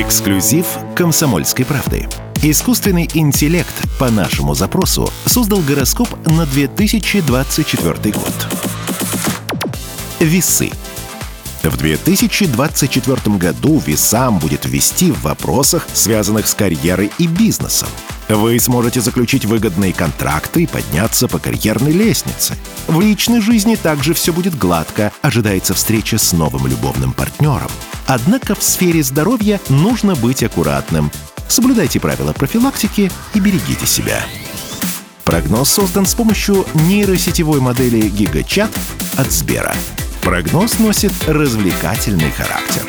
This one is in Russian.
Эксклюзив «Комсомольской правды». Искусственный интеллект по нашему запросу создал гороскоп на 2024 год. Весы. В 2024 году весам будет вести в вопросах, связанных с карьерой и бизнесом. Вы сможете заключить выгодные контракты и подняться по карьерной лестнице. В личной жизни также все будет гладко, ожидается встреча с новым любовным партнером. Однако в сфере здоровья нужно быть аккуратным. Соблюдайте правила профилактики и берегите себя. Прогноз создан с помощью нейросетевой модели GigaChat от Сбера. Прогноз носит развлекательный характер.